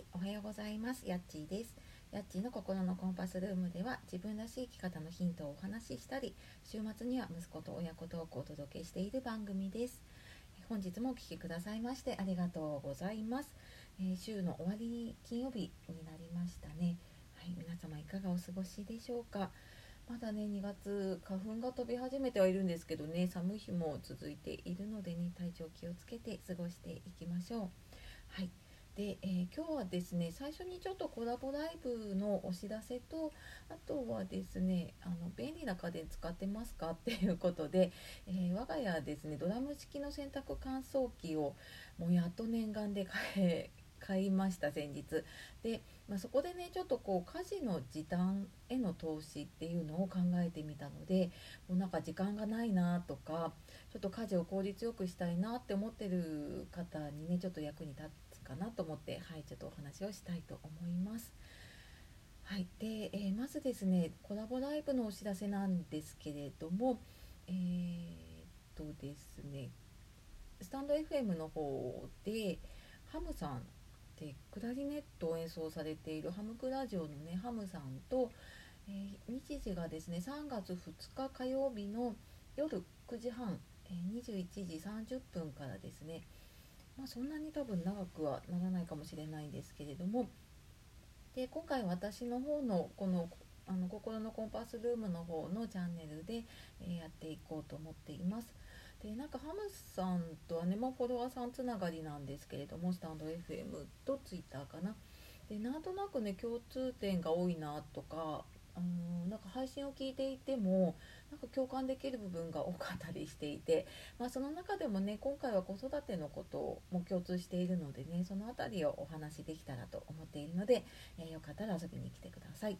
い、おはようございます。やっちーです。やっちーの心のコンパスルームでは自分らしい生き方のヒントをお話ししたり、週末には息子と親子トークをお届けしている番組です。本日もお聴きくださいましてありがとうございます。えー週の終わりに金曜日になりましたね。はい、皆様いかがお過ごしでしょうか。まだね2月花粉が飛び始めてはいるんですけどね寒い日も続いているのでね体調気をつけて過ごしていきましょう。はいで、えー今日はですね最初にちょっとコラボライブのお知らせとあとはですねあの便利な家電使ってますかっていうことで、えー我が家はですねドラム式の洗濯乾燥機をもうやっと念願で買え買いました先日。で、まあ、そこでねちょっとこう家事の時短への投資っていうのを考えてみたのでもうなんか時間がないなとかちょっと家事を効率よくしたいなって思ってる方にねちょっと役に立つかなと思ってはいちょっとお話をしたいと思います。はいで、えーまずですねコラボライブのお知らせなんですけれどもえーっとですねスタンド FM の方でハムさんでクラリネットを演奏されているハムクラジオのねハムさんと、えー日時がですね3月2日火曜日の夜9時半、えー21時30分からですねまあそんなに多分長くはならないかもしれないんですけれどもで今回私の方のこのあの心のコンパスルームの方のチャンネルで、えやっていこうと思っています。でなんかハムさんとはね、まあ、フォロワーさんつながりなんですけれどもスタンド FM とツイッターかなでなんとなくね共通点が多いなとかあのなんか配信を聞いていてもなんか共感できる部分が多かったりしていて、まあ、その中でもね今回は子育てのことも共通しているのでねその辺りをお話しできたらと思っているので、えーよかったら遊びに来てください。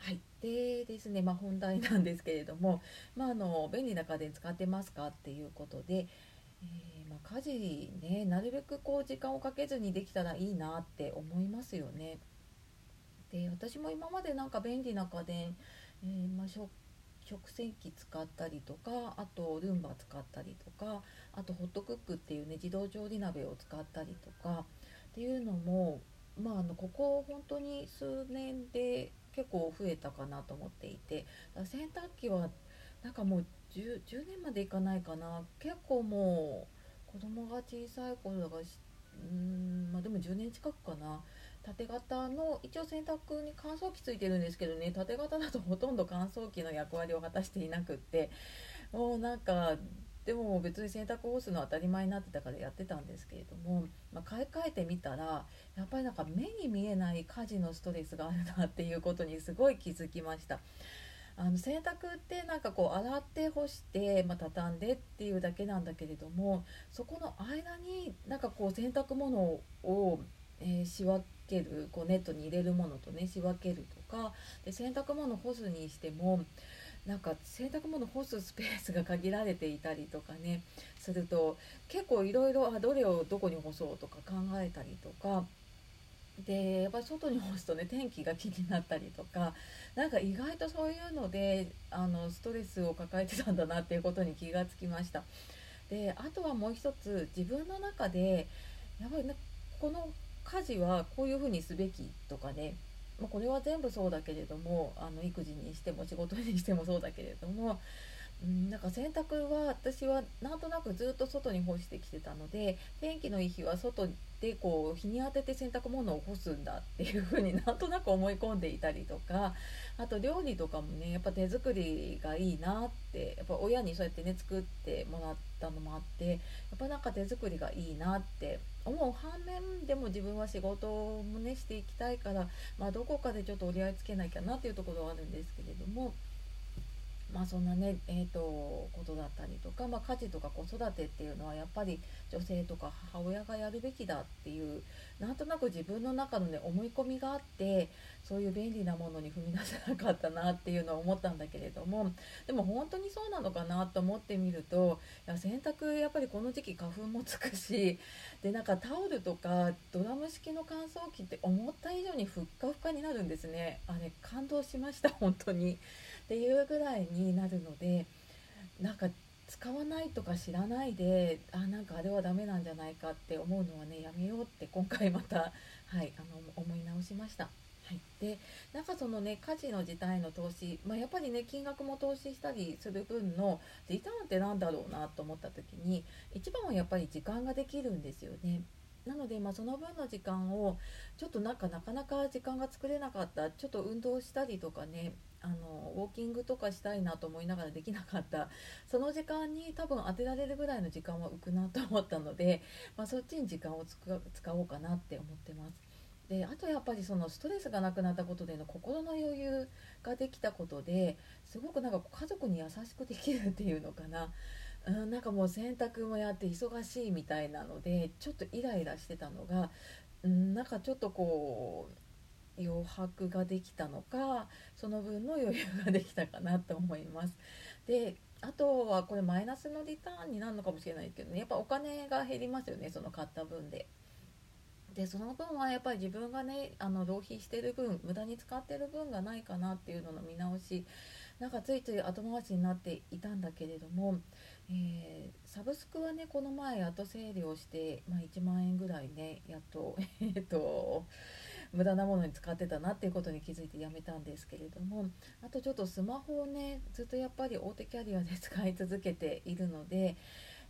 はい、でですね、まあ、本題なんですけれども、まあ、あの便利な家電使ってますかっていうことで、えーまあ、家事ねなるべくこう時間をかけずにできたらいいなって思いますよね。で私も今までなんか便利な家電、えーまあ、食食洗機使ったりとかあとルンバ使ったりとかあとホットクックっていうね自動調理鍋を使ったりとかっていうのも、まあ、あのここ本当に数年で結構増えたかなと思っていて洗濯機はなんかもう 10, 10年までいかないかな。結構もう子供が小さい頃だからしうんまあでも10年近くかな。縦型の一応洗濯に乾燥機ついてるんですけどね縦型だとほとんど乾燥機の役割を果たしていなくってもうなんかでも別に洗濯干すのは当たり前になってたからやってたんですけれども、まあ、買い替えてみたらやっぱりなんか目に見えない家事のストレスがあるなっていうことにすごい気づきました。あの洗濯ってなんかこう洗って干して、まあ、畳んでっていうだけなんだけれどもそこの間になんかこう洗濯物を、えー仕分けるこうネットに入れるものとね仕分けるとかで洗濯物干すにしてもなんか洗濯物干すスペースが限られていたりとかねすると結構いろいろあどれをどこに干そうとか考えたりとかでやっぱり外に干すとね天気が気になったりとかなんか意外とそういうのであのストレスを抱えてたんだなっていうことに気がつきました。であとはもう一つ自分の中でやっぱりねこの家事はこういうふうにすべきとかね。まあ、これは全部そうだけれどもあの育児にしても仕事にしてもそうだけれども、うん、なんか洗濯は私はなんとなくずっと外に干してきてたので天気のいい日は外でこう日に当てて洗濯物を干すんだっていうふうにな んとなく思い込んでいたりとかあと料理とかもねやっぱ手作りがいいなってやっぱ親にそうやってね作ってもらったのもあってやっぱなんか手作りがいいなって思う反面でも自分は仕事もねしていきたいから、まあ、どこかでちょっと折り合いつけなきゃなっていうところはあるんですけれども。まあそんなね、えー、とことだったりとか、まあ、家事とか子育てっていうのはやっぱり女性とか母親がやるべきだっていうなんとなく自分の中のね思い込みがあってそういう便利なものに踏み出せなかったなっていうのは思ったんだけれどもでも本当にそうなのかなと思ってみるといや洗濯やっぱりこの時期花粉もつくしでなんかタオルとかドラム式の乾燥機って思った以上にふっかふかになるんですね。あれ感動しました本当に。っていうぐらいになるのでなんか使わないとか知らないであなんかあれはダメなんじゃないかって思うのはねやめようって今回また、はい、あの思い直しました。はい、でなんかそのね家事の自体の投資、まあ、やっぱりね金額も投資したりする分のリターンって何だろうなと思った時に一番はやっぱり時間ができるんですよね。なので、まあ、その分の時間をちょっとなんかなかなか時間が作れなかったちょっと運動したりとかねあのウォーキングとかしたいなと思いながらできなかったその時間に多分当てられるぐらいの時間は浮くなと思ったので、まあ、そっちに時間を使おうかなって思ってます。であとやっぱりそのストレスがなくなったことでの心の余裕ができたことですごくなんか家族に優しくできるっていうのかなうん、なんかもう洗濯もやって忙しいみたいなのでちょっとイライラしてたのが、うん、なんかちょっとこう余白ができたのかその分の余裕ができたかなと思います。であとはこれマイナスのリターンになるのかもしれないけどねやっぱお金が減りますよねその買った分で。でその分はやっぱり自分がねあの浪費してる分無駄に使ってる分がないかなっていうのの見直しなんかついつい後回しになっていたんだけれどもえー、サブスクはねこの前やっと整理をして、まあ、1万円ぐらいねやっと えっと無駄なものに使ってたなっていうことに気づいてやめたんですけれどもあとちょっとスマホをねずっとやっぱり大手キャリアで使い続けているので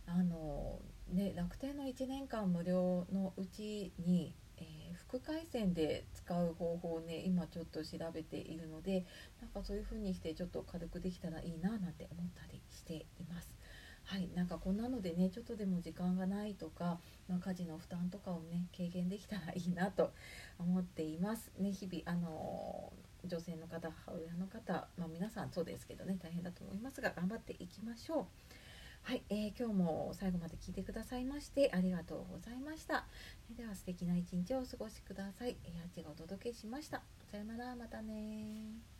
あの、ね、楽天の1年間無料のうちに、えー、副回線で使う方法をね今ちょっと調べているのでなんかそういう風にしてちょっと軽くできたらいいななんて思ったりしています。はいなんかこんなのでねちょっとでも時間がないとか、まあ、家事の負担とかをね軽減できたらいいなと思っています。ね日々あの女性の方母親の方、まあ、皆さんそうですけどね大変だと思いますが頑張っていきましょう。はい、えー、今日も最後まで聞いてくださいましてありがとうございました。では素敵な一日をお過ごしください。えー、あっちがお届けしました。さよならまたね